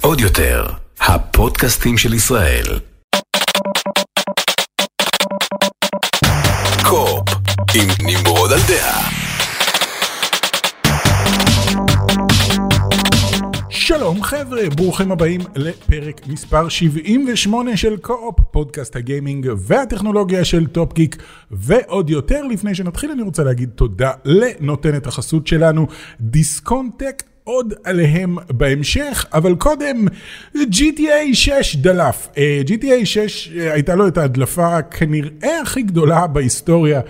עוד יותר, הפודקאסטים של ישראל. קו-אופ, עם נמרוד על דעה. שלום חבר'ה, ברוכים הבאים לפרק מספר 78 של קו-אופ, פודקאסט הגיימינג והטכנולוגיה של טופ גיק, ועוד יותר, לפני שנתחיל אני רוצה להגיד תודה לנותנת החסות שלנו, דיסקונטקט. עוד עליהם בהמשך, אבל קודם GTA 6 דלף. Uh, GTA 6 uh, הייתה לו את ההדלפה כנראה הכי גדולה בהיסטוריה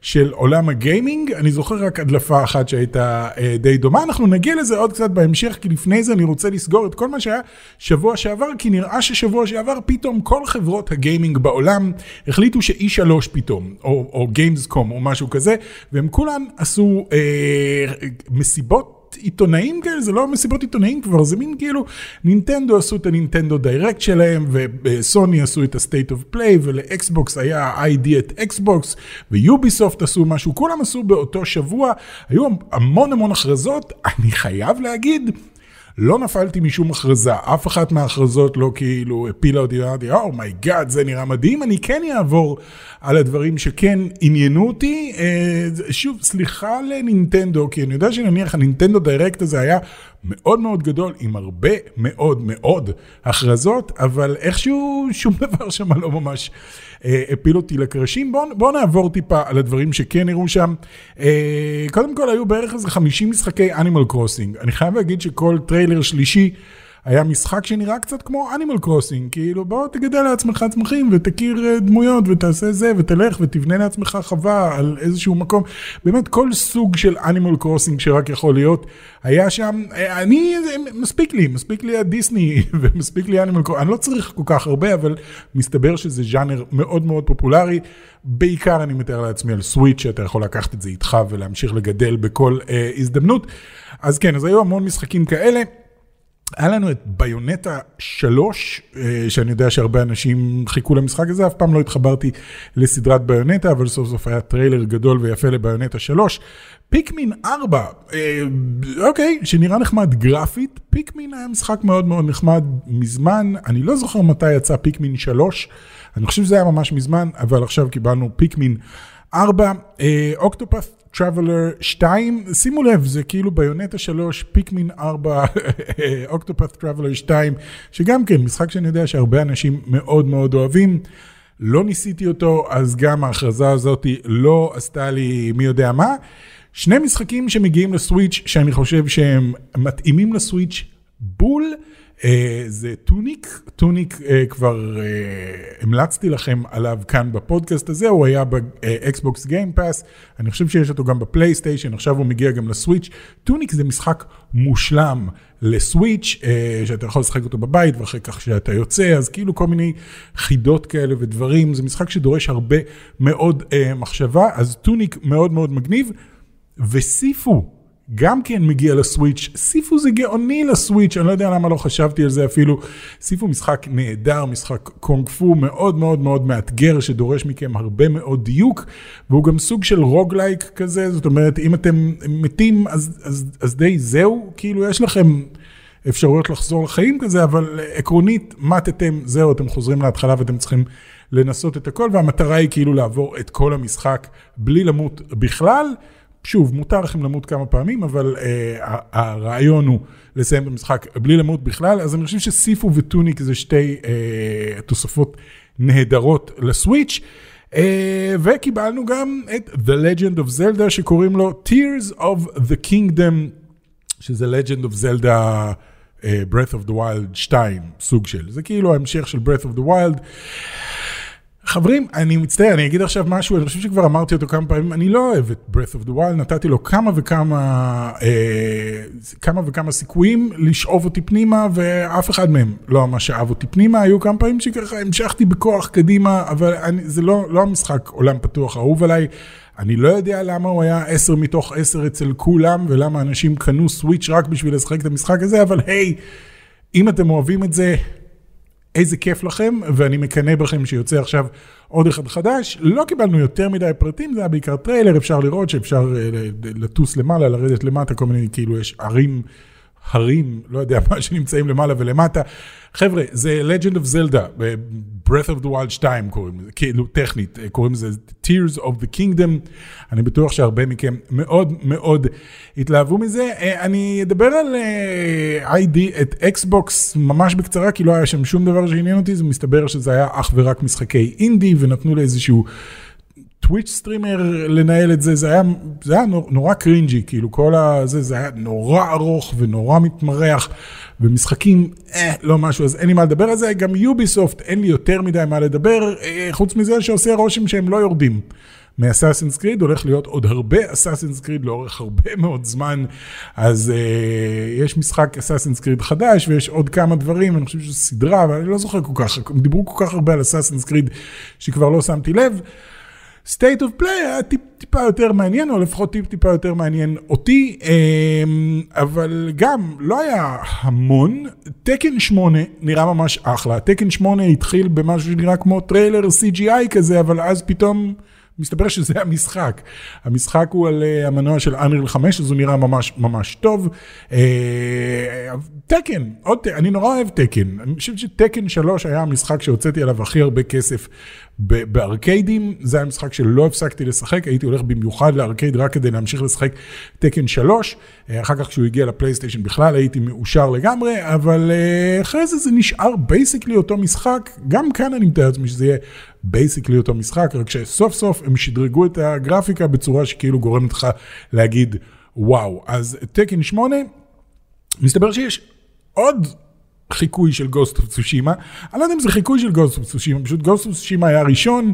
של עולם הגיימינג. אני זוכר רק הדלפה אחת שהייתה uh, די דומה. אנחנו נגיע לזה עוד קצת בהמשך, כי לפני זה אני רוצה לסגור את כל מה שהיה שבוע שעבר, כי נראה ששבוע שעבר פתאום כל חברות הגיימינג בעולם החליטו ש-E3 פתאום, או, או גיימסקום או משהו כזה, והם כולם עשו uh, מסיבות. עיתונאים כאלה, זה לא מסיבות עיתונאים כבר, זה מין כאילו, נינטנדו עשו את ה Nintendo Direct שלהם, וסוני עשו את ה-state of play, ולאקסבוקס היה ID at Xbox, ויוביסופט עשו משהו, כולם עשו באותו שבוע, היו המון המון הכרזות, אני חייב להגיד, לא נפלתי משום הכרזה, אף אחת מההכרזות לא כאילו הפילה אותי, אמרתי, oh my god, זה נראה מדהים, אני כן אעבור על הדברים שכן עניינו אותי. אה, שוב, סליחה לנינטנדו, כי אני יודע שנניח ה Nintendo Direct הזה היה מאוד מאוד גדול, עם הרבה מאוד מאוד הכרזות, אבל איכשהו שום דבר שם לא ממש הפיל אותי לקרשים. בואו בוא נעבור טיפה על הדברים שכן נראו שם. אה, קודם כל, היו בערך איזה 50 משחקי Animal Crossing. אני חייב להגיד שכל טריילר שלישי, היה משחק שנראה קצת כמו Animal Crossing, כאילו בוא תגדל לעצמך צמחים ותכיר אה, דמויות ותעשה זה ותלך ותבנה לעצמך חווה על איזשהו מקום. באמת כל סוג של אנימל קרוסינג שרק יכול להיות, היה שם, אה, אני, מספיק לי, מספיק לי הדיסני ומספיק לי אנימל קרוסינג, אני לא צריך כל כך הרבה, אבל מסתבר שזה ז'אנר מאוד מאוד פופולרי. בעיקר אני מתאר לעצמי על סוויץ' שאתה יכול לקחת את זה איתך ולהמשיך לגדל בכל אה, הזדמנות. אז כן, אז היו המון משחקים כאלה. היה לנו את ביונטה 3, אה, שאני יודע שהרבה אנשים חיכו למשחק הזה, אף פעם לא התחברתי לסדרת Bayonetta, אבל סוף סוף היה טריילר גדול ויפה ל Bayonetta 3. Pikmin 4, אה, אוקיי, שנראה נחמד גרפית, Pikmin היה משחק מאוד מאוד נחמד מזמן, אני לא זוכר מתי יצא Pikmin 3, אני חושב שזה היה ממש מזמן, אבל עכשיו קיבלנו Pikmin 4, Octopath Traveler 2, שימו לב, זה כאילו Bayonetta 3, Pikmin 4, Octopath Traveler 2, שגם כן, משחק שאני יודע שהרבה אנשים מאוד מאוד אוהבים. לא ניסיתי אותו, אז גם ההכרזה הזאת לא עשתה לי מי יודע מה. שני משחקים שמגיעים ל Switch שאני חושב שהם מתאימים ל Switch בול. אה, זה Tunic, Tunic אה, כבר אה, המלצתי לכם עליו כאן בפודקאסט הזה, הוא היה ב Xbox Game Pass, אני חושב שיש אותו גם ב PlayStation, עכשיו הוא מגיע גם ל Switch. טוניק זה משחק מושלם לסוויץ', שאתה יכול לשחק אותו בבית ואחרי כך שאתה יוצא, אז כאילו כל מיני חידות כאלה ודברים, זה משחק שדורש הרבה מאוד מחשבה, אז טוניק מאוד מאוד מגניב, וסיפו. גם כן מגיע לסוויץ', סיפו זה גאוני לסוויץ', אני לא יודע למה לא חשבתי על זה אפילו. סיפו משחק נהדר, משחק קונג פו מאוד מאוד מאוד מאתגר, שדורש מכם הרבה מאוד דיוק, והוא גם סוג של רוגלייק כזה, זאת אומרת, אם אתם מתים, אז, אז, אז די זהו, כאילו יש לכם אפשרויות לחזור לחיים כזה, אבל עקרונית, מתתם, זהו, אתם חוזרים להתחלה ואתם צריכים לנסות את הכל, והמטרה היא כאילו לעבור את כל המשחק בלי למות בכלל. שוב, מותר לכם למות כמה פעמים, אבל uh, הרעיון הוא לסיים את המשחק בלי למות בכלל, אז אני חושב שסיפו וטוניק זה שתי uh, תוספות נהדרות לסוויץ'. Uh, וקיבלנו גם את The Legend of Zelda שקוראים לו Tears of the Kingdom, שזה Legend of Zelda uh, Breath of the Wild 2, סוג של, זה כאילו ההמשך של Breath of the Wild. חברים, אני מצטער, אני אגיד עכשיו משהו, אני חושב שכבר אמרתי אותו כמה פעמים, אני לא אוהב את Breath of the Wild, נתתי לו כמה וכמה, אה, כמה וכמה סיכויים לשאוב אותי פנימה, ואף אחד מהם לא ממש אהב אותי פנימה, היו כמה פעמים שככה המשכתי בכוח קדימה, אבל אני, זה לא, לא המשחק עולם פתוח אהוב עליי. אני לא יודע למה הוא היה 10 מתוך 10 אצל כולם, ולמה אנשים קנו Switch רק בשביל לשחק את המשחק הזה, אבל היי, אם אתם אוהבים את זה, איזה כיף לכם, ואני מקנא בכם שיוצא עכשיו עוד אחד חדש. לא קיבלנו יותר מדי פרטים, זה היה בעיקר טריילר, אפשר לראות שאפשר אה, לטוס למעלה, לרדת למטה, כל מיני, כאילו יש ערים הרים, לא יודע מה, שנמצאים למעלה ולמטה. חבר'ה, זה Legend of Zelda, Breath of the Wild 2 קוראים לזה, כאילו טכנית, קוראים לזה Tears of the Kingdom. אני בטוח שהרבה מכם מאוד מאוד התלהבו מזה. אני אדבר על ID@Xbox ממש בקצרה, כי לא היה שם שום דבר שעניין אותי, זה מסתבר שזה היה אך ורק משחקי אינדי, ונתנו לאיזשהו... Twitch streamer לנהל את זה, זה היה, זה היה נור, נורא cringy, כאילו כל הזה, זה היה נורא ארוך ונורא מתמרח, ומשחקים, אה, לא משהו, אז אין לי מה לדבר על זה, גם יוביסופט, אין לי יותר מדי מה לדבר, אה, חוץ מזה שעושה רושם שהם לא יורדים. מאסאסינס קריד, הולך להיות עוד הרבה אסאסינס קריד לאורך הרבה מאוד זמן, אז uh, יש משחק אסאסינס קריד חדש ויש עוד כמה דברים, אני חושב שזו סדרה, אבל אני לא זוכר כל כך, דיברו כל כך הרבה על אסאסינס קריד שכבר לא שמתי לב. State of play היה טיפ, טיפה יותר מעניין, או לפחות טיפ טיפה יותר מעניין אותי, אמ, אבל גם לא היה המון. Tekken 8 נראה ממש אחלה. Tekken 8 התחיל במשהו שנראה כמו טריילר CGI כזה, אבל אז פתאום... מסתבר שזה המשחק. המשחק הוא על אה, המנוע של Unreal 5, אז הוא נראה ממש ממש טוב. אה, Tekken, עוד, אני נורא אוהב Tekken. אני חושב ש Tekken 3 היה המשחק שהוצאתי עליו הכי הרבה כסף בארקיידים. זה היה משחק שלא הפסקתי לשחק, הייתי הולך במיוחד לארקייד רק כדי להמשיך לשחק Tekken 3. אה, אחר כך כשהוא הגיע ל PlayStation בכלל הייתי מאושר לגמרי, אבל אחרי זה זה נשאר basically אותו משחק. גם כאן אני מתאר לעצמי שזה יהיה basically אותו משחק, רק שסוף סוף הם שדרגו את הגרפיקה בצורה שכאילו גורמת לך להגיד וואו. אז Tekken 8, מסתבר שיש עוד חיקוי של Ghost of Tsushima. אני לא יודע אם זה חיקוי של Ghost of Tsushima, פשוט Ghost of Tsushima היה ראשון.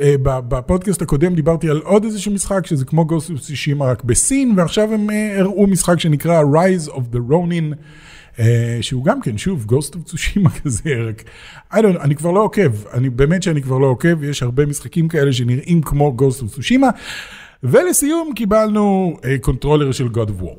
אה, בפודקאסט הקודם דיברתי על עוד איזשהו משחק שזה כמו Ghost of Tsushima רק בסין, ועכשיו הם אה, הראו משחק שנקרא Rise of the Ronin. אה, שהוא גם כן, שוב, Ghost of Tsushima כזה, רק, I don't, אני כבר לא עוקב, אני באמת שאני כבר לא עוקב, יש הרבה משחקים כאלה שנראים כמו Ghost of Tsushima, ולסיום קיבלנו קונטרולר אה, של God of War.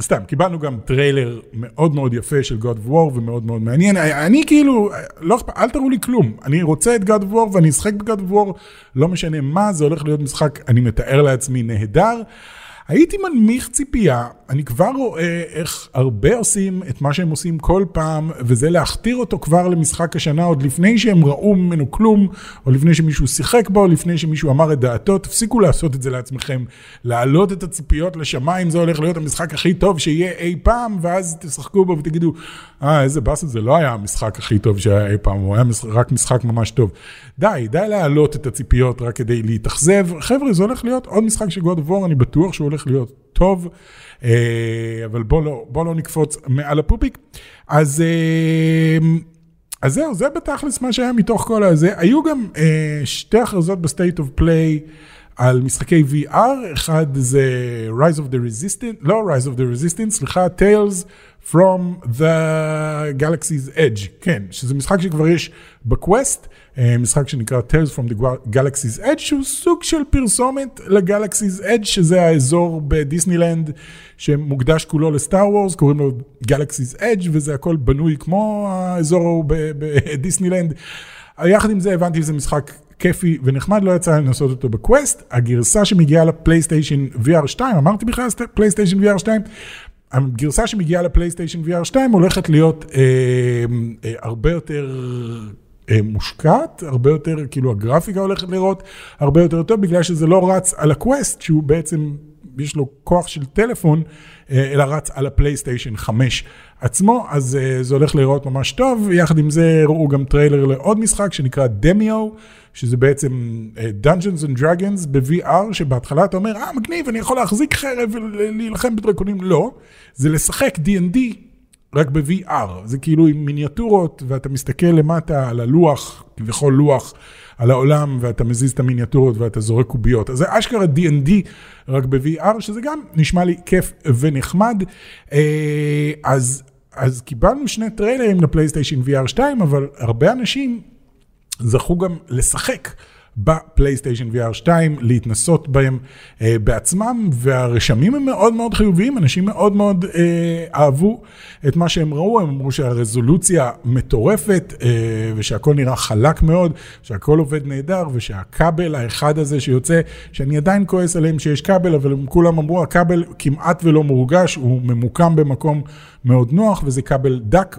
סתם, קיבלנו גם טריילר מאוד מאוד יפה של God of War ומאוד מאוד מעניין. אני כאילו, לא אכפת, אל תראו לי כלום. אני רוצה את God of War ואני אשחק ב-God of War, לא משנה מה, זה הולך להיות משחק, אני מתאר לעצמי, נהדר. הייתי מנמיך ציפייה, אני כבר רואה איך הרבה עושים את מה שהם עושים כל פעם, וזה להכתיר אותו כבר למשחק השנה, עוד לפני שהם ראו ממנו כלום, או לפני שמישהו שיחק בו, או לפני שמישהו אמר את דעתו, תפסיקו לעשות את זה לעצמכם, להעלות את הציפיות לשמיים, זה הולך להיות המשחק הכי טוב שיהיה אי פעם, ואז תשחקו בו ותגידו, אה, איזה באסה, זה לא היה המשחק הכי טוב שהיה אי פעם, הוא היה רק משחק ממש טוב. די, די להעלות את הציפיות רק כדי להתאכזב. חבר'ה, זה הולך להיות עוד משחק של God of War, אני בטוח שהוא הולך להיות טוב, אה, אבל בוא לא, בוא לא נקפוץ מעל הפופיק. אז, אה, אז זהו, זה בתכלס מה שהיה מתוך כל הזה. היו גם אה, שתי הכרזות ב State of Play. על משחקי VR, אחד זה Rise of the Resistance, לא Rise of the Resistance, סליחה, Tales from the Galaxy's Edge, כן, שזה משחק שכבר יש ב Quest, אה, משחק שנקרא Tales from the Galaxy's Edge, שהוא סוג של פרסומת ל Galaxy's Edge שזה האזור בדיסנילנד שמוקדש כולו ל Star Wars, קוראים לו Galaxy's Edge וזה הכל בנוי כמו האזור בדיסנילנד. יחד עם זה הבנתי שזה משחק כיפי ונחמד, לא יצא לנסות אותו ב Quest. הגרסה שמגיעה ל PlayStation VR 2, אמרתי בכלל PlayStation VR 2, הגרסה שמגיעה ל PlayStation VR 2 הולכת להיות אה, אה, הרבה יותר אה, מושקעת, הרבה יותר, כאילו הגרפיקה הולכת לראות הרבה יותר טוב, בגלל שזה לא רץ על ה Quest, שהוא בעצם, יש לו כוח של טלפון, אה, אלא רץ על ה PlayStation 5 עצמו, אז אה, זה הולך לראות ממש טוב. יחד עם זה הראו גם טריילר לעוד משחק שנקרא Demeo. שזה בעצם אה, Dungeons and Dragons ב-VR, שבהתחלה אתה אומר, אה, מגניב, אני יכול להחזיק חרב ולהילחם בדרקונים. לא, זה לשחק D&D רק ב-VR. זה כאילו עם מיניאטורות, ואתה מסתכל למטה על הלוח, כביכול לוח, על העולם, ואתה מזיז את המיניאטורות ואתה זורק קוביות. אז זה אשכרה D&D רק ב-VR, שזה גם נשמע לי כיף ונחמד. אה, אז, אז קיבלנו שני טריילרים לפלייסטיישן VR 2, אבל הרבה אנשים זכו גם לשחק בפלייסטיישן VR 2, להתנסות בהם אה, בעצמם, והרשמים הם מאוד מאוד חיוביים, אנשים מאוד מאוד אה, אהבו את מה שהם ראו, הם אמרו שהרזולוציה מטורפת, אה, ושהכל נראה חלק מאוד, שהכל עובד נהדר, ושהכבל האחד הזה שיוצא, שאני עדיין כועס עליהם שיש כבל, אבל הם כולם אמרו, הכבל כמעט ולא מורגש, הוא ממוקם במקום מאוד נוח, וזה כבל דק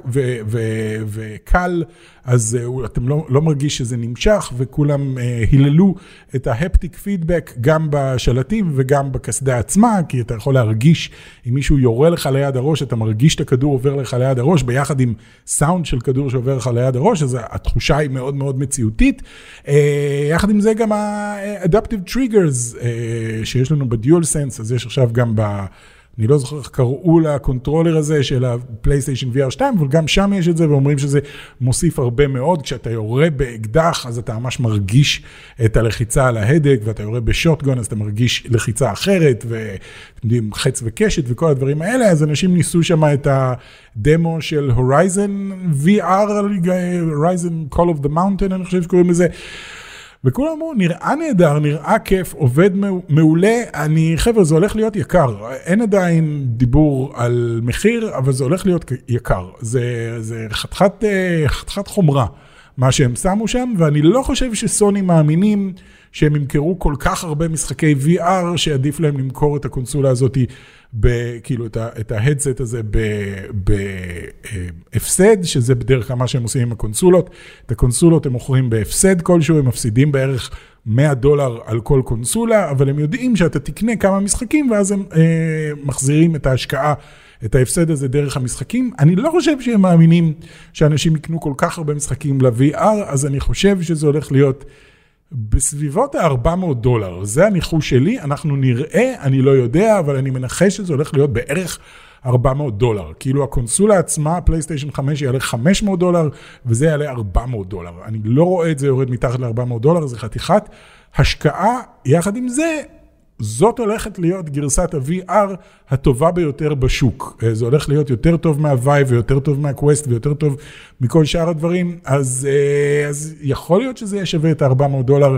וקל, אז uh, אתם לא, לא מרגיש שזה נמשך, וכולם uh, היללו את ההפטיק פידבק גם בשלטים וגם בקסדה עצמה, כי אתה יכול להרגיש, אם מישהו יורה לך ליד הראש, אתה מרגיש את הכדור עובר לך ליד הראש, ביחד עם סאונד של כדור שעובר לך ליד הראש, אז התחושה היא מאוד מאוד מציאותית. Uh, יחד עם זה גם ה-adaptive triggers שיש לנו בדיול סנס, אז יש עכשיו גם ב... אני לא זוכר איך קראו לקונטרולר הזה של ה PlayStation VR 2, אבל גם שם יש את זה ואומרים שזה מוסיף הרבה מאוד. כשאתה יורה באקדח, אז אתה ממש מרגיש את הלחיצה על ההדק, ואתה יורה בשוטגון, אז אתה מרגיש לחיצה אחרת, ואתם יודעים, חץ וקשת וכל הדברים האלה, אז אנשים ניסו שם את הדמו של Horizon VR, Horizon Call of the Mountain, אני חושב שקוראים לזה. וכולם אמרו, נראה נהדר, נראה כיף, עובד מעולה, אני, חבר'ה, זה הולך להיות יקר. אין עדיין דיבור על מחיר, אבל זה הולך להיות יקר. זה, זה חתיכת, אה, חומרה, מה שהם שמו שם, ואני לא חושב שסוני מאמינים שהם ימכרו כל כך הרבה משחקי VR, שעדיף להם למכור את הקונסולה הזאת ב, כאילו את, את ההדסט הזה בהפסד, שזה בדרך כלל מה שהם עושים עם הקונסולות. את הקונסולות הם מוכרים בהפסד כלשהו, הם מפסידים בערך 100 דולר על כל קונסולה, אבל הם יודעים שאתה תקנה כמה משחקים ואז הם אה, מחזירים את ההשקעה. את ההפסד הזה דרך המשחקים. אני לא חושב שהם מאמינים שאנשים יקנו כל כך הרבה משחקים ל-VR, אז אני חושב שזה הולך להיות בסביבות ה-400 דולר, זה הניחוש שלי, אנחנו נראה, אני לא יודע, אבל אני מנחש שזה הולך להיות בערך 400 דולר. כאילו הקונסולה עצמה, פלייסטיישן 5 יעלה 500 דולר, וזה יעלה 400 דולר. אני לא רואה את זה יורד מתחת ל-400 דולר, זה חתיכת השקעה. יחד עם זה, זאת הולכת להיות גרסת ה-VR הטובה ביותר בשוק. אה, זה הולך להיות יותר טוב מה Vive ויותר טוב מה Quest ויותר טוב מכל שאר הדברים, אז, אה, אז יכול להיות שזה יהיה שווה את ה-400 דולר.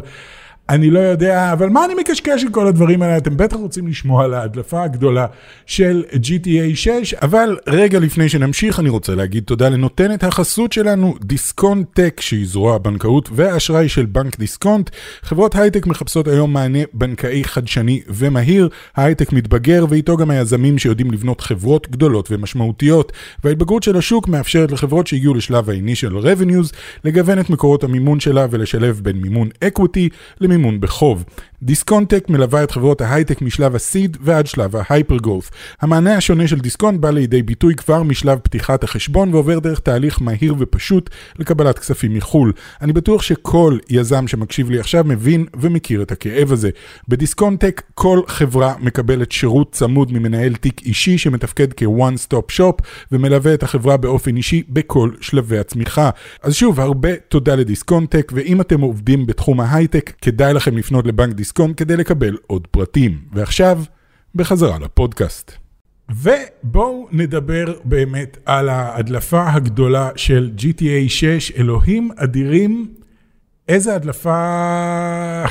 אני לא יודע, אבל מה אני מקשקש עם כל הדברים האלה? אתם בטח רוצים לשמוע על ההדלפה הגדולה של GTA 6, אבל רגע לפני שנמשיך, אני רוצה להגיד תודה לנותנת החסות שלנו, דיסקונטק, שהיא זרוע הבנקאות והאשראי של בנק דיסקונט. חברות הייטק מחפשות היום מענה בנקאי חדשני ומהיר, ההייטק מתבגר ואיתו גם היזמים שיודעים לבנות חברות גדולות ומשמעותיות, וההתבגרות של השוק מאפשרת לחברות שהגיעו לשלב ה-initial revenues לגוון את מקורות המימון שלה ולשלב בין מימון equity לחוב. דיסקונטק מלווה את חברות ההייטק משלב ה seed ועד שלב ה hyper growth. המענה השונה של דיסקונט בא לידי ביטוי כבר משלב פתיחת החשבון ועובר דרך תהליך מהיר ופשוט לקבלת כספים מחו"ל. אני בטוח שכל יזם שמקשיב לי עכשיו מבין ומכיר את הכאב הזה. בדיסקונטק כל חברה מקבלת שירות צמוד ממנהל תיק אישי שמתפקד כ-one stop shop ומלווה את החברה באופן אישי בכל שלבי הצמיחה. אז שוב, הרבה תודה לדיסקונטק, ואם אתם עובדים בתחום ההייטק, כדאי לכם לפנות לבנק. דיסקונט כדי לקבל עוד פרטים. ועכשיו, בחזרה לפודקאסט. ובואו נדבר באמת על ההדלפה הגדולה של GTA 6, אלוהים אדירים, איזה הדלפה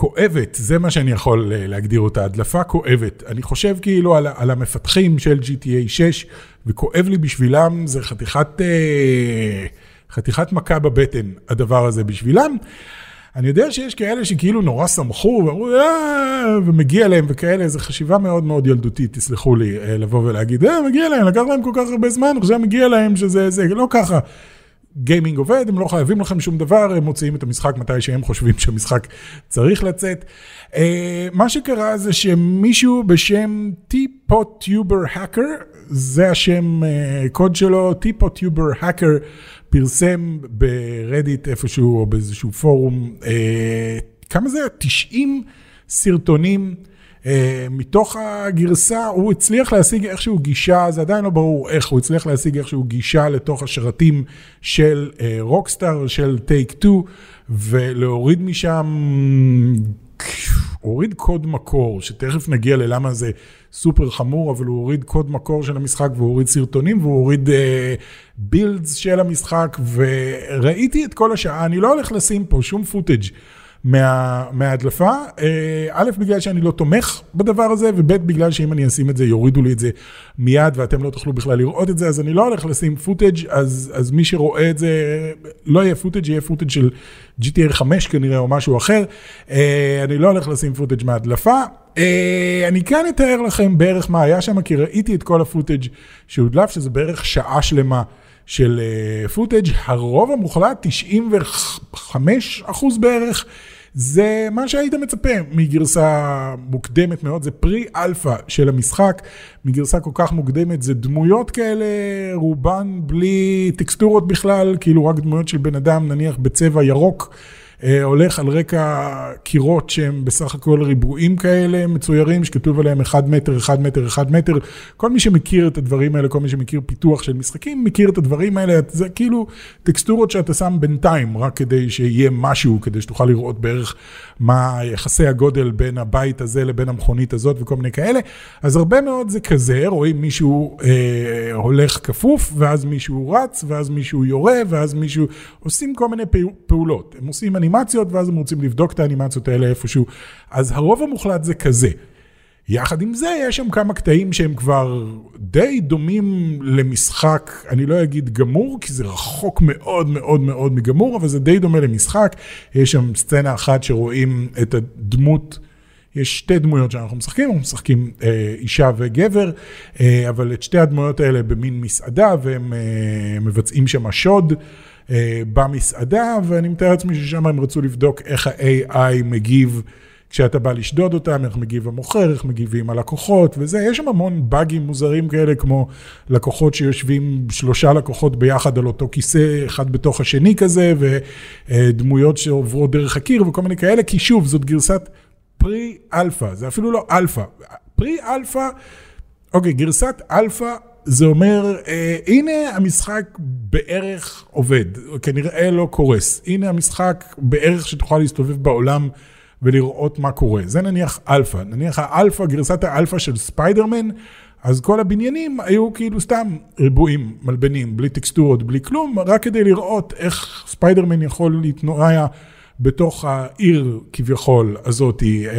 כואבת, זה מה שאני יכול להגדיר אותה, הדלפה כואבת. אני חושב כאילו על, על המפתחים של GTA 6, וכואב לי בשבילם, זה חתיכת, אה, חתיכת מכה בבטן, הדבר הזה בשבילם. אני יודע שיש כאלה שכאילו נורא שמחו ואמרו, אה, ומגיע להם וכאלה, זו חשיבה מאוד מאוד ילדותית, תסלחו לי, אה, לבוא ולהגיד, אה, מגיע להם, לקח להם כל כך הרבה זמן, עכשיו מגיע להם שזה, זה, לא ככה. גיימינג עובד, הם לא חייבים לכם שום דבר, הם מוציאים את המשחק מתי שהם חושבים שהמשחק צריך לצאת. Uh, מה שקרה זה שמישהו בשם טיפוטיובר האקר, זה השם uh, קוד שלו, טיפוטיובר האקר, פרסם ברדיט איפשהו או באיזשהו פורום, אה, כמה זה היה? 90 סרטונים. Uh, מתוך הגרסה, הוא הצליח להשיג איכשהו גישה, זה עדיין לא ברור איך, הוא הצליח להשיג איכשהו גישה לתוך השרתים של Rockstar, אה, של Take 2, ולהוריד משם הוריד קוד מקור, שתכף נגיע ללמה זה סופר חמור, אבל הוא הוריד קוד מקור של המשחק, והוא הוריד סרטונים, והוא הוריד builds אה, של המשחק, וראיתי את כל השעה, אני לא הולך לשים פה שום footage. מה, מההדלפה, אה, א', בגלל שאני לא תומך בדבר הזה, וב', בגלל שאם אני אשים את זה, יורידו לי את זה מיד, ואתם לא תוכלו בכלל לראות את זה, אז אני לא הולך לשים footage, אז, אז מי שרואה את זה, לא יהיה footage, יהיה footage של GTA 5 כנראה, או משהו אחר. אה, אני לא הולך לשים footage מההדלפה. אה, אני כאן אתאר לכם בערך מה היה שם, כי ראיתי את כל ה footage שהודלף, שזה בערך שעה שלמה. של footage, הרוב המוחלט, 95 אחוז בערך, זה מה שהיית מצפה מגרסה מוקדמת מאוד, זה pre-alpha של המשחק, מגרסה כל כך מוקדמת, זה דמויות כאלה, רובן בלי טקסטורות בכלל, כאילו רק דמויות של בן אדם, נניח בצבע ירוק. אה, הולך על רקע קירות שהם בסך הכל ריבועים כאלה מצוירים, שכתוב עליהם 1 מטר, 1 מטר, 1 מטר. כל מי שמכיר את הדברים האלה, כל מי שמכיר פיתוח של משחקים, מכיר את הדברים האלה. זה כאילו טקסטורות שאתה שם בינתיים, רק כדי שיהיה משהו, כדי שתוכל לראות בערך מה יחסי הגודל בין הבית הזה לבין המכונית הזאת וכל מיני כאלה. אז הרבה מאוד זה כזה, רואים מישהו אה, הולך כפוף, ואז מישהו רץ, ואז מישהו יורה, ואז מישהו... עושים כל מיני פעולות. הם עושים, אנימציות, ואז הם רוצים לבדוק את האנימציות האלה איפשהו. אז הרוב המוחלט זה כזה. יחד עם זה, יש שם כמה קטעים שהם כבר די דומים למשחק, אני לא אגיד גמור, כי זה רחוק מאוד מאוד מאוד מגמור, אבל זה די דומה למשחק. יש שם סצנה אחת שרואים את הדמות, יש שתי דמויות שאנחנו משחקים, אנחנו משחקים אה, אישה וגבר, אה, אבל את שתי הדמויות האלה במין מסעדה, והם אה, מבצעים שם שוד. אה, במסעדה, ואני מתאר לעצמי ששם הם רצו לבדוק איך ה-AI מגיב כשאתה בא לשדוד אותם, איך מגיב המוכר, איך מגיבים הלקוחות וזה. יש שם המון באגים מוזרים כאלה, כמו לקוחות שיושבים, שלושה לקוחות ביחד על אותו כיסא, אחד בתוך השני כזה, ודמויות שעוברות דרך הקיר וכל מיני כאלה, כי שוב, זאת גרסת pre-alpha, זה אפילו לא אלפא. pre-alpha, אוקיי, גרסת אלפא זה אומר, אה, הנה המשחק בערך עובד, כנראה לא קורס. הנה המשחק בערך שתוכל להסתובב בעולם ולראות מה קורה. זה נניח אלפא. נניח האלפא, גרסת האלפא של ספיידרמן, אז כל הבניינים היו כאילו סתם ריבועים, מלבנים, בלי טקסטורות, בלי כלום, רק כדי לראות איך ספיידרמן יכול להתנועע. בתוך העיר כביכול הזאתי, אה,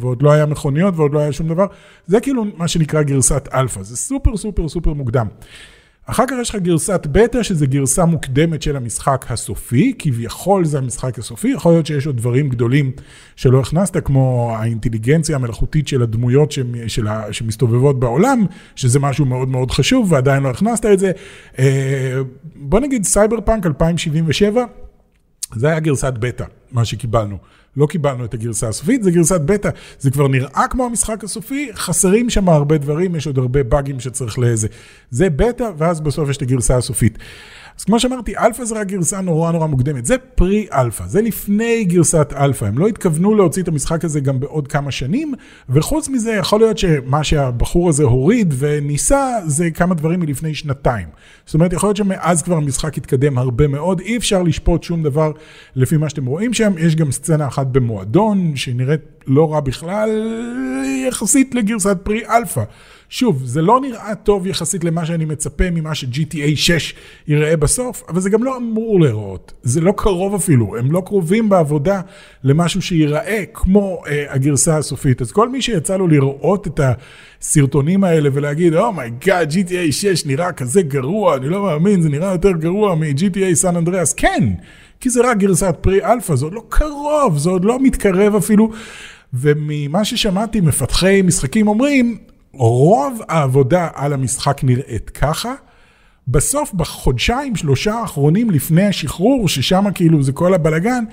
ועוד לא היה מכוניות ועוד לא היה שום דבר, זה כאילו מה שנקרא גרסת אלפא, זה סופר סופר סופר מוקדם. אחר כך יש לך גרסת בטא, שזה גרסה מוקדמת של המשחק הסופי, כביכול זה המשחק הסופי, יכול להיות שיש עוד דברים גדולים שלא הכנסת, כמו האינטליגנציה המלאכותית של הדמויות שלה, שמסתובבות בעולם, שזה משהו מאוד מאוד חשוב, ועדיין לא הכנסת את זה. אה, בוא נגיד סייבר פאנק 2077, זה היה גרסת בטא, מה שקיבלנו. לא קיבלנו את הגרסה הסופית, זה גרסת בטא. זה כבר נראה כמו המשחק הסופי, חסרים שם הרבה דברים, יש עוד הרבה באגים שצריך לאיזה. זה בטא, ואז בסוף יש את הגרסה הסופית. אז כמו שאמרתי, אלפא זה רק גרסה נורא נורא מוקדמת, זה pre-alpha, זה לפני גרסת אלפא, הם לא התכוונו להוציא את המשחק הזה גם בעוד כמה שנים, וחוץ מזה יכול להיות שמה שהבחור הזה הוריד וניסה זה כמה דברים מלפני שנתיים. זאת אומרת, יכול להיות שמאז כבר המשחק התקדם הרבה מאוד, אי אפשר לשפוט שום דבר לפי מה שאתם רואים שם, יש גם סצנה אחת במועדון שנראית לא רע בכלל, יחסית לגרסת pre-alpha. שוב, זה לא נראה טוב יחסית למה שאני מצפה ממה ש-GTA 6 ייראה בסוף, אבל זה גם לא אמור להיראות. זה לא קרוב אפילו, הם לא קרובים בעבודה למשהו שייראה כמו אה, הגרסה הסופית. אז כל מי שיצא לו לראות את הסרטונים האלה ולהגיד, oh my god, GTA 6 נראה כזה גרוע, אני לא מאמין, זה נראה יותר גרוע מ-GTA San Andreas, כן, כי זה רק גרסת pre-alpha, זה עוד לא קרוב, זה עוד לא מתקרב אפילו. וממה ששמעתי, מפתחי משחקים אומרים, רוב העבודה על המשחק נראית ככה. בסוף, בחודשיים, שלושה האחרונים לפני השחרור, ששם כאילו זה כל הבלגן,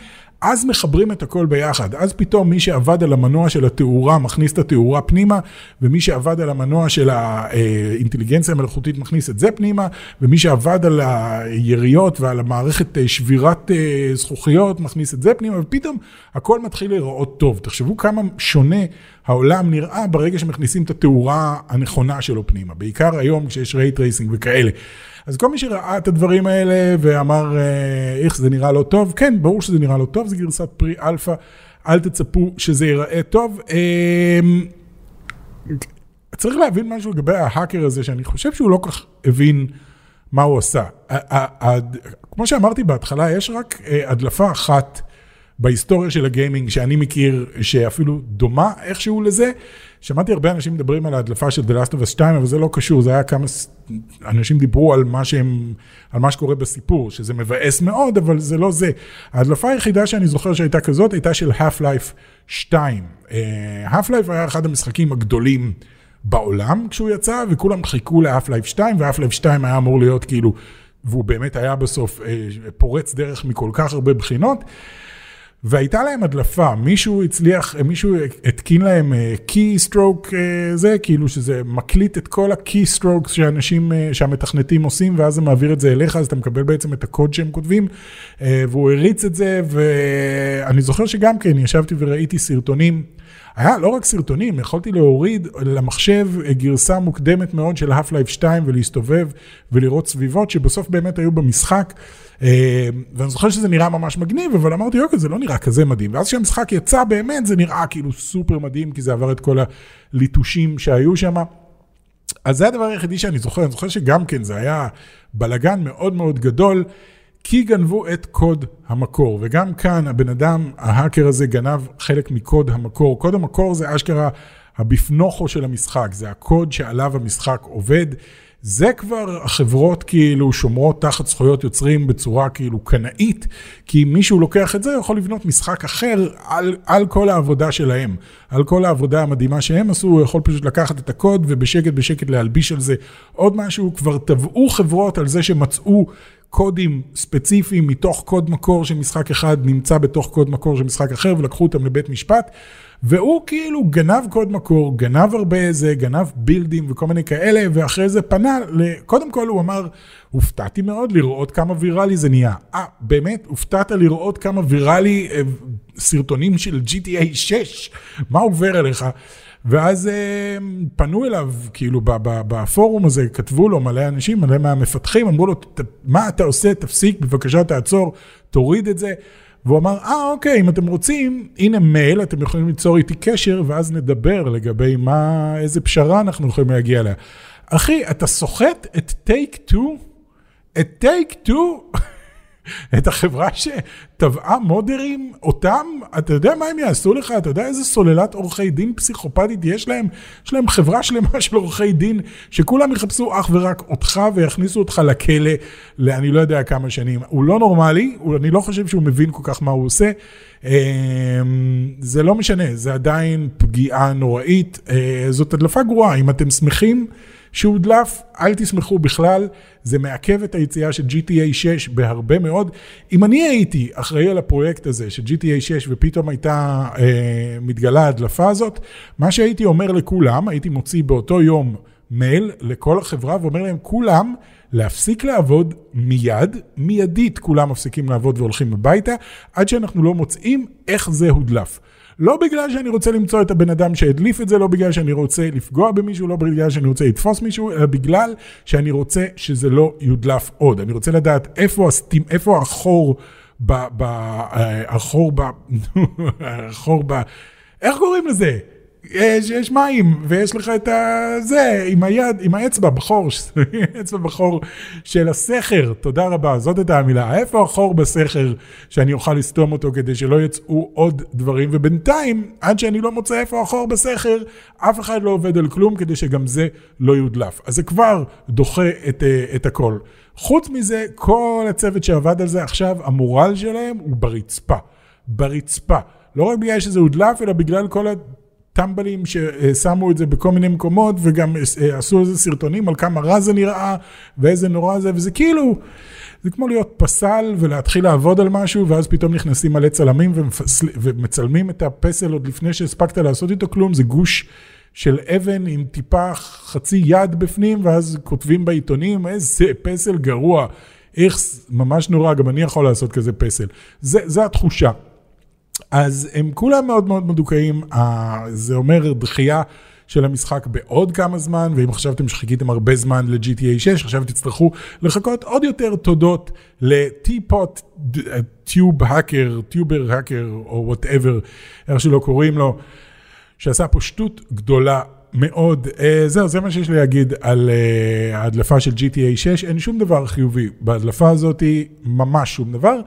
אז מחברים את הכל ביחד. אז פתאום מי שעבד על המנוע של התאורה מכניס את התאורה פנימה, ומי שעבד על המנוע של האינטליגנציה המלאכותית מכניס את זה פנימה, ומי שעבד על היריות ועל המערכת אה, שבירת אה, זכוכיות מכניס את זה פנימה, ופתאום הכל מתחיל להיראות טוב. תחשבו כמה שונה העולם נראה ברגע שמכניסים את התאורה הנכונה שלו פנימה, בעיקר היום כשיש ray tracing וכאלה. אז כל מי שראה את הדברים האלה ואמר, אה, איך זה נראה לא טוב, כן, ברור שזה נראה לא טוב, זה גרסת pre-alpha. אל תצפו שזה ייראה טוב. אמ, צריך להבין משהו לגבי ההאקר הזה, שאני חושב שהוא לא כך הבין מה הוא עשה. כמו שאמרתי בהתחלה, יש רק אה, הדלפה אחת בהיסטוריה של הגיימינג שאני מכיר, שאפילו דומה איכשהו לזה. שמעתי הרבה אנשים מדברים על ההדלפה של The Last of Us 2, אבל זה לא קשור, זה היה כמה אנשים דיברו על מה שהם, על מה שקורה בסיפור, שזה מבאס מאוד, אבל זה לא זה. ההדלפה היחידה שאני זוכר שהייתה כזאת, הייתה של Half-Life 2. אה, Half-Life היה אחד המשחקים הגדולים בעולם כשהוא יצא, וכולם חיכו ל-Half-Life 2, ו-Half-Life 2 היה אמור להיות כאילו, והוא באמת היה בסוף אה, פורץ דרך מכל כך הרבה בחינות. והייתה להם הדלפה, מישהו הצליח, מישהו התקין להם keystroke אה, אה, זה, כאילו שזה מקליט את כל ה keystrokes שאנשים, אה, שהמתכנתים עושים, ואז זה מעביר את זה אליך, אז אתה מקבל בעצם את הקוד שהם כותבים, אה, והוא הריץ את זה, ואני זוכר שגם כן, ישבתי וראיתי סרטונים. היה לא רק סרטונים, יכולתי להוריד למחשב גרסה מוקדמת מאוד של Half-Life 2 ולהסתובב ולראות סביבות שבסוף באמת היו במשחק. אה, ואני זוכר שזה נראה ממש מגניב, אבל אמרתי, אוקיי, זה לא נראה כזה מדהים. ואז כשהמשחק יצא, באמת זה נראה כאילו סופר מדהים, כי זה עבר את כל הליטושים שהיו שם. אז זה הדבר היחידי שאני זוכר, אני זוכר שגם כן זה היה בלגן מאוד מאוד גדול. כי גנבו את קוד המקור, וגם כאן הבן אדם, ההאקר הזה גנב חלק מקוד המקור. קוד המקור זה אשכרה הביפנוכו של המשחק, זה הקוד שעליו המשחק עובד. זה כבר החברות כאילו שומרות תחת זכויות יוצרים בצורה כאילו קנאית, כי אם מישהו לוקח את זה, יכול לבנות משחק אחר על, על כל העבודה שלהם, על כל העבודה המדהימה שהם עשו, הוא יכול פשוט לקחת את הקוד ובשקט בשקט להלביש על זה עוד משהו. כבר תבעו חברות על זה שמצאו קודים ספציפיים מתוך קוד מקור של משחק אחד נמצא בתוך קוד מקור של משחק אחר ולקחו אותם לבית משפט. והוא כאילו גנב קוד מקור, גנב הרבה איזה, גנב בילדים וכל מיני כאלה, ואחרי זה פנה, קודם כל הוא אמר, הופתעתי מאוד לראות כמה ויראלי זה נהיה. אה, באמת? הופתעת לראות כמה ויראלי אה, סרטונים של GTA 6? מה עובר עליך? ואז אה, פנו אליו, כאילו בפורום הזה, כתבו לו מלא אנשים, מלא מהמפתחים, אמרו לו, מה אתה עושה? תפסיק, בבקשה תעצור, תוריד את זה. והוא אמר, אה, אוקיי, אם אתם רוצים, הנה מייל, אתם יכולים ליצור איתי קשר, ואז נדבר לגבי מה, איזה פשרה אנחנו יכולים להגיע אליה. אחי, אתה סוחט את טייק 2? את טייק 2? את החברה שטבעה מודרים, אותם, אתה יודע מה הם יעשו לך? אתה יודע איזה סוללת עורכי דין פסיכופתית יש להם? יש להם חברה שלמה של עורכי דין, שכולם יחפשו אך ורק אותך ויכניסו אותך לכלא לאני לא יודע כמה שנים. הוא לא נורמלי, אני לא חושב שהוא מבין כל כך מה הוא עושה. אמ, זה לא משנה, זה עדיין פגיעה נוראית. אה, זאת הדלפה גרועה, אם אתם שמחים... שהודלף, אל תסמכו בכלל, זה מעכב את היציאה של GTA 6 בהרבה מאוד. אם אני הייתי אחראי על הפרויקט הזה של GTA 6 ופתאום הייתה אה, מתגלה ההדלפה הזאת, מה שהייתי אומר לכולם, הייתי מוציא באותו יום מייל לכל החברה ואומר להם, כולם, להפסיק לעבוד מיד, מיידית כולם מפסיקים לעבוד והולכים הביתה, עד שאנחנו לא מוצאים איך זה הודלף. לא בגלל שאני רוצה למצוא את הבן אדם שהדליף את זה, לא בגלל שאני רוצה לפגוע במישהו, לא בגלל שאני רוצה לתפוס מישהו, אלא בגלל שאני רוצה שזה לא יודלף עוד. אני רוצה לדעת איפה, הסתים, איפה החור ב... ב... אה, החור ב... החור ב... איך קוראים לזה? יש, יש מים, ויש לך את הזה, עם היד, עם האצבע בחור, אצבע בחור של הסכר, תודה רבה, זאת הייתה המילה. איפה החור בסכר שאני אוכל לסתום אותו כדי שלא יצאו עוד דברים, ובינתיים, עד שאני לא מוצא איפה החור בסכר, אף אחד לא עובד על כלום כדי שגם זה לא יודלף. אז זה כבר דוחה את, אה, את הכל. חוץ מזה, כל הצוות שעבד על זה עכשיו, המורל שלהם הוא ברצפה. ברצפה. לא רק בגלל שזה הודלף, אלא בגלל כל ה... טמבלים ששמו את זה בכל מיני מקומות וגם אה, עשו איזה סרטונים על כמה רע זה נראה ואיזה נורא זה וזה כאילו זה כמו להיות פסל ולהתחיל לעבוד על משהו ואז פתאום נכנסים מלא צלמים ומפסל, ומצלמים את הפסל עוד לפני שהספקת לעשות איתו כלום. זה גוש של אבן עם טיפה חצי יד בפנים ואז כותבים בעיתונים איזה פסל גרוע. איך ממש נורא גם אני יכול לעשות כזה פסל. זה, זה התחושה אז הם כולם מאוד מאוד מדוכאים, זה אומר דחייה של המשחק בעוד כמה זמן, ואם חשבתם שחיכיתם הרבה זמן ל-GTA 6, עכשיו תצטרכו לחכות עוד יותר תודות ל-Teapot, tube hacker, tuber hacker, או whatever, איך שלא קוראים לו, שעשה פה שטות גדולה מאוד. אה, זהו, זה מה שיש לי להגיד על אה, ההדלפה של GTA 6. אין שום דבר חיובי בהדלפה הזאת, ממש שום דבר.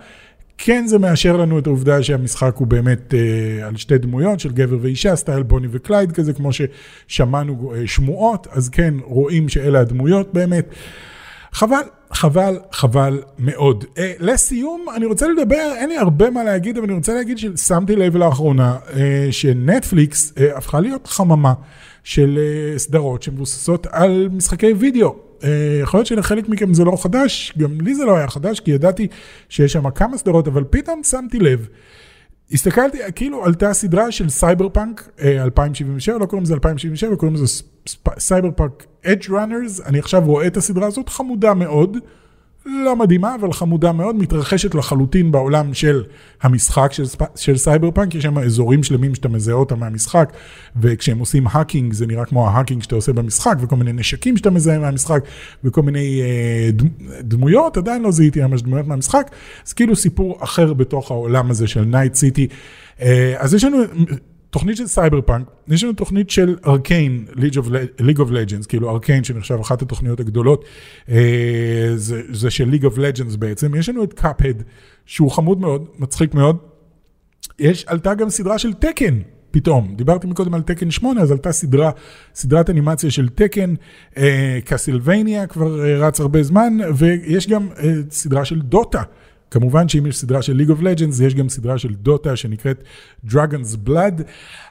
כן זה מאשר לנו את העובדה שהמשחק הוא באמת אה, על שתי דמויות של גבר ואישה, סטייל בוני וקלייד כזה, כמו ששמענו אה, שמועות, אז כן, רואים שאלה הדמויות באמת. חבל, חבל, חבל מאוד. אה, לסיום, אני רוצה לדבר, אין לי הרבה מה להגיד, אבל אני רוצה להגיד ששמתי לב לאחרונה אה, שנטפליקס אה, הפכה להיות חממה של אה, סדרות שמבוססות על משחקי וידאו. אה, יכול להיות שלחלק מכם זה לא חדש, גם לי זה לא היה חדש, כי ידעתי שיש שם כמה סדרות, אבל פתאום שמתי לב. הסתכלתי, כאילו עלתה סדרה של סייבר פאנק 2077, לא קוראים לזה 2077, קוראים לזה Cyberpunk Edgerunners, אני עכשיו רואה את הסדרה הזאת, חמודה מאוד. לא מדהימה, אבל חמודה מאוד, מתרחשת לחלוטין בעולם של המשחק של, של סייבר פאנק, יש שם אזורים שלמים שאתה מזהה אותם מהמשחק, וכשהם עושים hacking זה נראה כמו ה hacking שאתה עושה במשחק, וכל מיני נשקים שאתה מזהה מהמשחק, וכל מיני אה, דמויות, עדיין לא זיהיתי ממש דמויות מהמשחק, אז כאילו סיפור אחר בתוך העולם הזה של Night City. אה, אז יש לנו תוכנית של סייבר פאנק, יש לנו תוכנית של Arcane, League of Legends, כאילו Arcane שנחשב אחת התוכניות הגדולות, אה, זה, זה של League of Legends בעצם, יש לנו את Cuphead, שהוא חמוד מאוד, מצחיק מאוד, יש, עלתה גם סדרה של תקן, פתאום, דיברתי מקודם על תקן 8, אז עלתה סדרה, סדרת אנימציה של תקן, אה, קסילבניה כבר אה, רץ הרבה זמן, ויש גם אה, סדרה של דוטה. כמובן שאם יש סדרה של League of Legends, יש גם סדרה של דוטה שנקראת Dragon's Blood.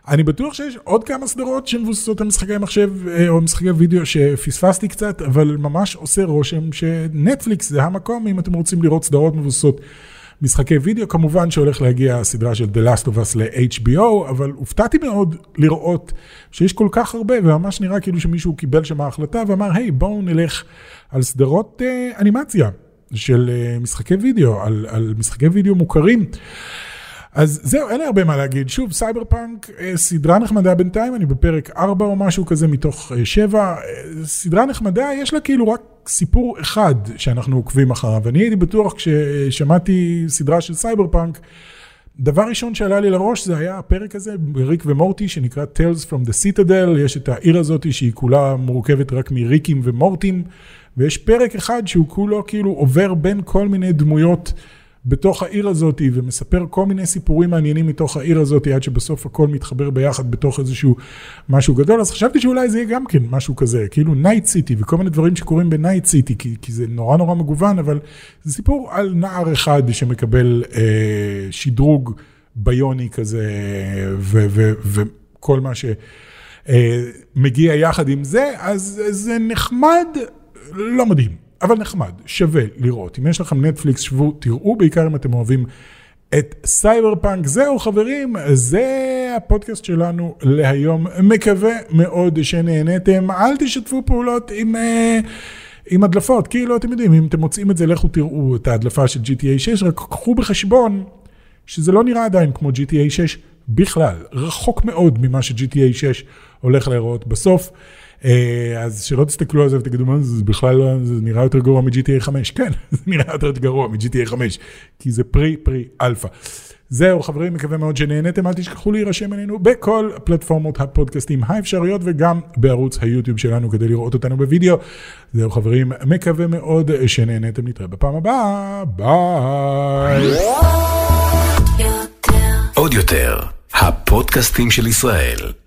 אני בטוח שיש עוד כמה סדרות שמבוססות על משחקי מחשב אה, או משחקי וידאו שפספסתי קצת, אבל ממש עושה רושם שנטפליקס זה המקום אם אתם רוצים לראות סדרות מבוססות. משחקי וידאו, כמובן שהולך להגיע הסדרה של The Last of Us ל-HBO, אבל הופתעתי מאוד לראות שיש כל כך הרבה, וממש נראה כאילו שמישהו קיבל שם החלטה ואמר, היי, hey, בואו נלך על סדרות אה, אנימציה. של אה, משחקי וידאו, על, על משחקי וידאו מוכרים. אז זהו, אין לי הרבה מה להגיד. שוב, סייבר פאנק, אה, סדרה נחמדה בינתיים, אני בפרק 4 או משהו כזה מתוך 7. אה, סדרה נחמדה, יש לה כאילו רק סיפור אחד שאנחנו עוקבים אחריו. אני הייתי בטוח כששמעתי סדרה של סייבר פאנק, דבר ראשון שעלה לי לראש זה היה הפרק הזה בריק ומורטי שנקרא Tales from the Citadel, יש את העיר הזאת שהיא כולה מורכבת רק מריקים ומורטים. ויש פרק אחד שהוא כולו כאילו עובר בין כל מיני דמויות בתוך העיר הזאת ומספר כל מיני סיפורים מעניינים מתוך העיר הזאת עד שבסוף הכל מתחבר ביחד בתוך איזשהו משהו גדול. אז חשבתי שאולי זה יהיה גם כן משהו כזה כאילו Night City וכל מיני דברים שקורים ב Night City כי, כי זה נורא נורא מגוון אבל זה סיפור על נער אחד שמקבל אה, שדרוג ביוני כזה וכל מה שמגיע אה, יחד עם זה. אז זה נחמד לא מדהים, אבל נחמד, שווה לראות. אם יש לכם נטפליקס, שבו, תראו, בעיקר אם אתם אוהבים את סייבר פאנק. זהו חברים, זה הפודקאסט שלנו להיום. מקווה מאוד שנהניתם. אל תשתפו פעולות עם... אה, עם הדלפות, כאילו אתם יודעים, אם אתם מוצאים את זה, לכו תראו את ההדלפה של GTA 6, רק קחו בחשבון שזה לא נראה עדיין כמו GTA 6 בכלל, רחוק מאוד ממה ש-GTA 6 הולך להיראות בסוף. אה, אז שלא תסתכלו על זה ותגידו, מה זה בכלל לא, זה נראה יותר גרוע מ-GTA 5. כן, זה נראה יותר גרוע מ-GTA 5, כי זה pre pre alpha. זהו חברים, מקווה מאוד שנהנתם, אל תשכחו להירשם אלינו בכל פלטפורמות הפודקאסטים האפשריות וגם בערוץ היוטיוב שלנו כדי לראות אותנו בווידאו. זהו חברים, מקווה מאוד שנהנתם, נתראה בפעם הבאה, ביי. עוד יותר, הפודקאסטים של ישראל.